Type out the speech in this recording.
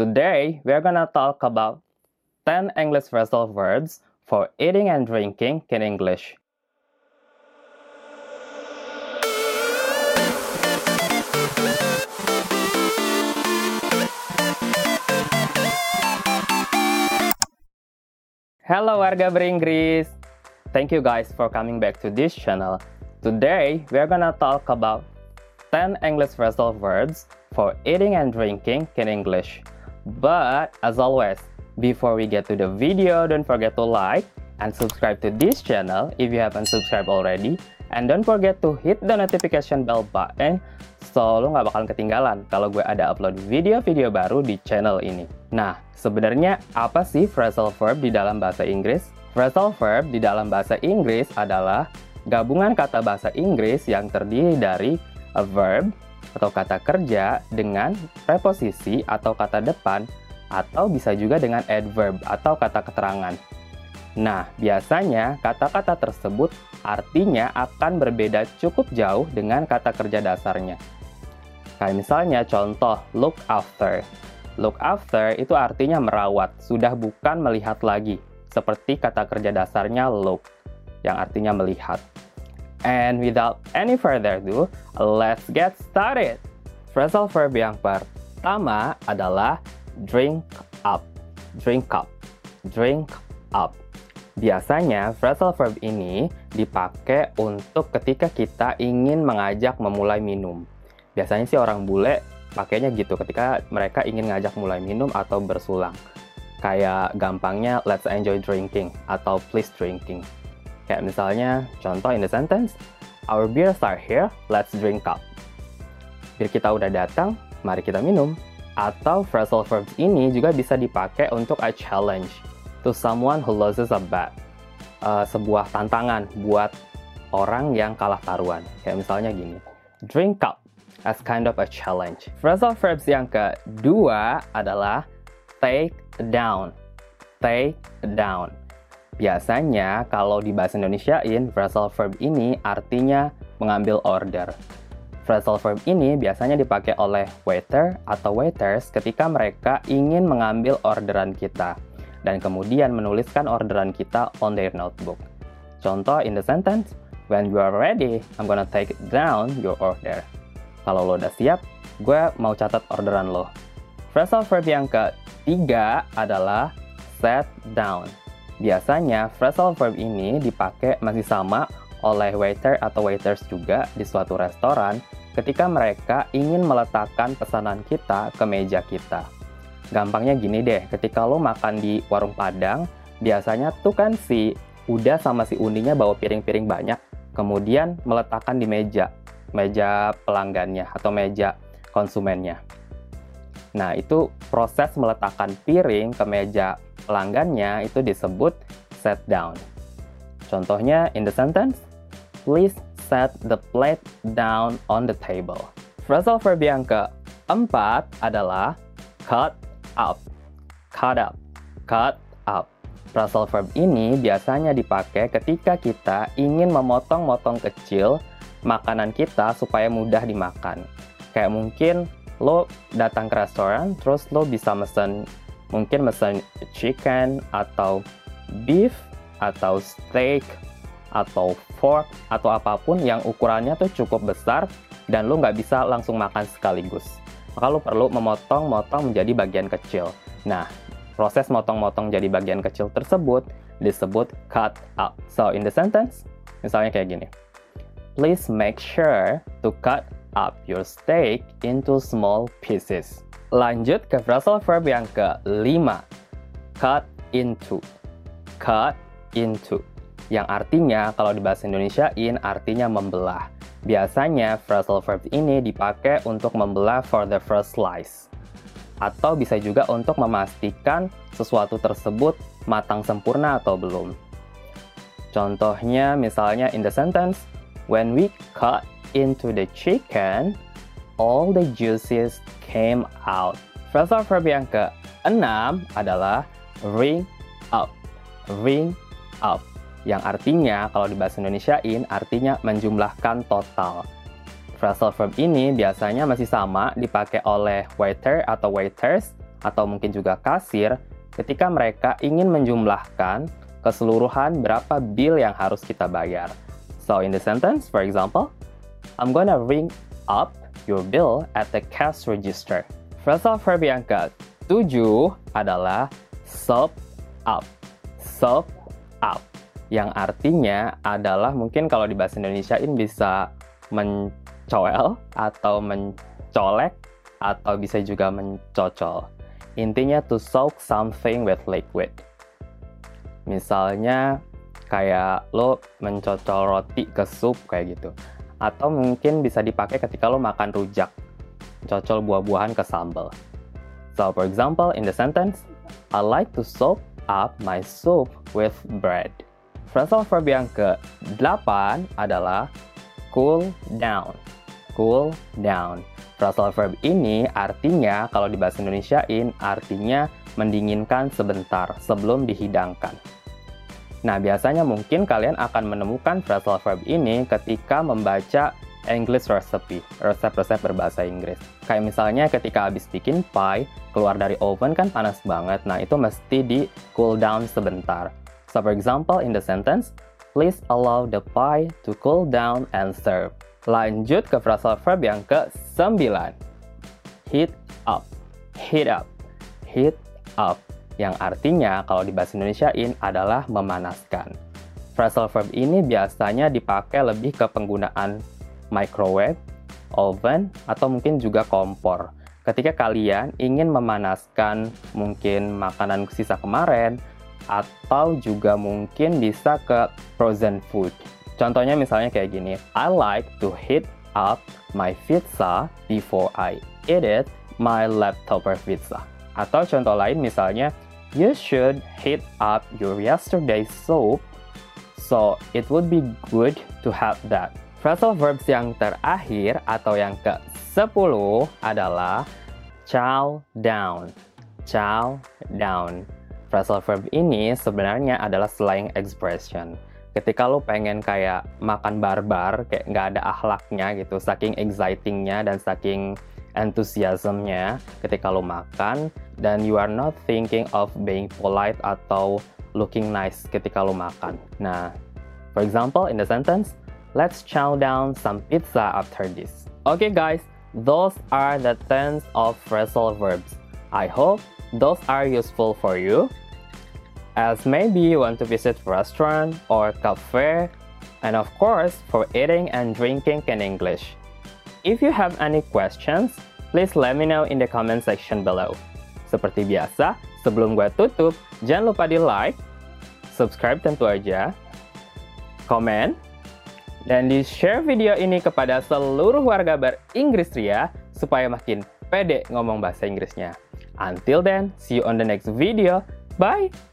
Today, we're gonna talk about 10 English phrasal verbs for eating and drinking in English. Hello warga beringgris! Thank you guys for coming back to this channel. Today, we're gonna talk about 10 English phrasal verbs for eating and drinking in English. But, as always, before we get to the video, don't forget to like and subscribe to this channel if you haven't subscribed already. And don't forget to hit the notification bell button so lo nggak bakalan ketinggalan kalau gue ada upload video-video baru di channel ini. Nah, sebenarnya apa sih phrasal verb di dalam bahasa Inggris? Phrasal verb di dalam bahasa Inggris adalah gabungan kata bahasa Inggris yang terdiri dari a verb atau kata kerja dengan preposisi atau kata depan atau bisa juga dengan adverb atau kata keterangan. Nah, biasanya kata-kata tersebut artinya akan berbeda cukup jauh dengan kata kerja dasarnya. Kayak misalnya contoh look after. Look after itu artinya merawat, sudah bukan melihat lagi, seperti kata kerja dasarnya look, yang artinya melihat. And without any further ado, let's get started. Phrasal verb yang pertama adalah drink up. Drink up. Drink up. Biasanya phrasal verb ini dipakai untuk ketika kita ingin mengajak memulai minum biasanya sih orang bule pakainya gitu ketika mereka ingin ngajak mulai minum atau bersulang. Kayak gampangnya let's enjoy drinking atau please drinking. Kayak misalnya contoh in the sentence, our beer start here, let's drink up. Bir kita udah datang, mari kita minum. Atau phrasal verbs ini juga bisa dipakai untuk a challenge to someone who loses a bet. Uh, sebuah tantangan buat orang yang kalah taruhan. Kayak misalnya gini, drink up as kind of a challenge. Phrasal verbs yang kedua adalah take down. Take down. Biasanya kalau di bahasa Indonesiain, phrasal verb ini artinya mengambil order. Phrasal verb ini biasanya dipakai oleh waiter atau waiters ketika mereka ingin mengambil orderan kita dan kemudian menuliskan orderan kita on their notebook. Contoh in the sentence, when you are ready, I'm gonna take down your order. Kalau lo udah siap, gue mau catat orderan lo. Phrasal verb yang ketiga adalah set down. Biasanya phrasal verb ini dipakai masih sama oleh waiter atau waiters juga di suatu restoran ketika mereka ingin meletakkan pesanan kita ke meja kita. Gampangnya gini deh, ketika lo makan di warung Padang, biasanya tuh kan si Uda sama si Uninya bawa piring-piring banyak, kemudian meletakkan di meja meja pelanggannya atau meja konsumennya. Nah, itu proses meletakkan piring ke meja pelanggannya itu disebut set down. Contohnya in the sentence, please set the plate down on the table. Phrasal verb yang keempat adalah cut up. Cut up. Cut up. Phrasal verb ini biasanya dipakai ketika kita ingin memotong-motong kecil makanan kita supaya mudah dimakan. Kayak mungkin lo datang ke restoran, terus lo bisa mesen mungkin mesen chicken atau beef atau steak atau fork atau apa pun yang ukurannya tuh cukup besar dan lo nggak bisa langsung makan sekaligus. Maka lo perlu memotong-motong menjadi bagian kecil. Nah, proses motong-motong jadi bagian kecil tersebut disebut cut up. So, in the sentence, misalnya kayak gini please make sure to cut up your steak into small pieces. Lanjut ke phrasal verb yang kelima. Cut into. Cut into. Yang artinya kalau di bahasa Indonesia in artinya membelah. Biasanya phrasal verb ini dipakai untuk membelah for the first slice. Atau bisa juga untuk memastikan sesuatu tersebut matang sempurna atau belum. Contohnya misalnya in the sentence, When we cut into the chicken, all the juices came out. Phrasal verb yang keenam adalah ring up. Ring up. Yang artinya, kalau di bahasa Indonesiain, artinya menjumlahkan total. Phrasal verb ini biasanya masih sama dipakai oleh waiter atau waiters atau mungkin juga kasir ketika mereka ingin menjumlahkan keseluruhan berapa bill yang harus kita bayar. So in the sentence, for example, I'm gonna ring up your bill at the cash register. Phrasal verb yang ke-7 adalah sub up. Sub up. Yang artinya adalah mungkin kalau di bahasa Indonesia ini bisa mencoel atau mencolek atau bisa juga mencocol. Intinya to soak something with liquid. Misalnya kayak lo mencocol roti ke sup kayak gitu. Atau mungkin bisa dipakai ketika lo makan rujak, cocol buah-buahan ke sambal. So for example, in the sentence, I like to soak up my soup with bread. Phrasal verb yang ke-8 adalah cool down. Cool down. Phrasal verb ini artinya kalau di bahasa Indonesiain artinya mendinginkan sebentar sebelum dihidangkan. Nah, biasanya mungkin kalian akan menemukan phrasal verb ini ketika membaca English recipe, resep-resep berbahasa Inggris. Kayak misalnya ketika habis bikin pie, keluar dari oven kan panas banget. Nah, itu mesti di cool down sebentar. So for example, in the sentence, please allow the pie to cool down and serve. Lanjut ke phrasal verb yang ke-9. Heat up. Heat up. Heat up. Yang artinya kalau di bahasa Indonesiain adalah memanaskan. Phrasal verb ini biasanya dipakai lebih ke penggunaan microwave, oven, atau mungkin juga kompor. Ketika kalian ingin memanaskan mungkin makanan sisa kemarin, atau juga mungkin bisa ke frozen food. Contohnya misalnya kayak gini, I like to heat up my pizza before I eat it my leftover pizza. Atau contoh lain misalnya, you should heat up your yesterday's soup so it would be good to have that. Phrasal verbs yang terakhir atau yang ke-10 adalah chow down. Chow down. Phrasal verb ini sebenarnya adalah slang expression ketika lo pengen kayak makan barbar kayak nggak ada akhlaknya gitu saking excitingnya dan saking enthusiasmnya ketika lo makan dan you are not thinking of being polite atau looking nice ketika lo makan. Nah for example in the sentence let's chow down some pizza after this. Okay guys those are the tense of phrasal verbs. I hope those are useful for you. As maybe you want to visit restaurant or cafe, and of course for eating and drinking in English. If you have any questions, please let me know in the comment section below. Seperti biasa, sebelum gue tutup, jangan lupa di like, subscribe tentu aja, komen, dan di share video ini kepada seluruh warga beringgris Ria supaya makin pede ngomong bahasa Inggrisnya. Until then, see you on the next video. Bye!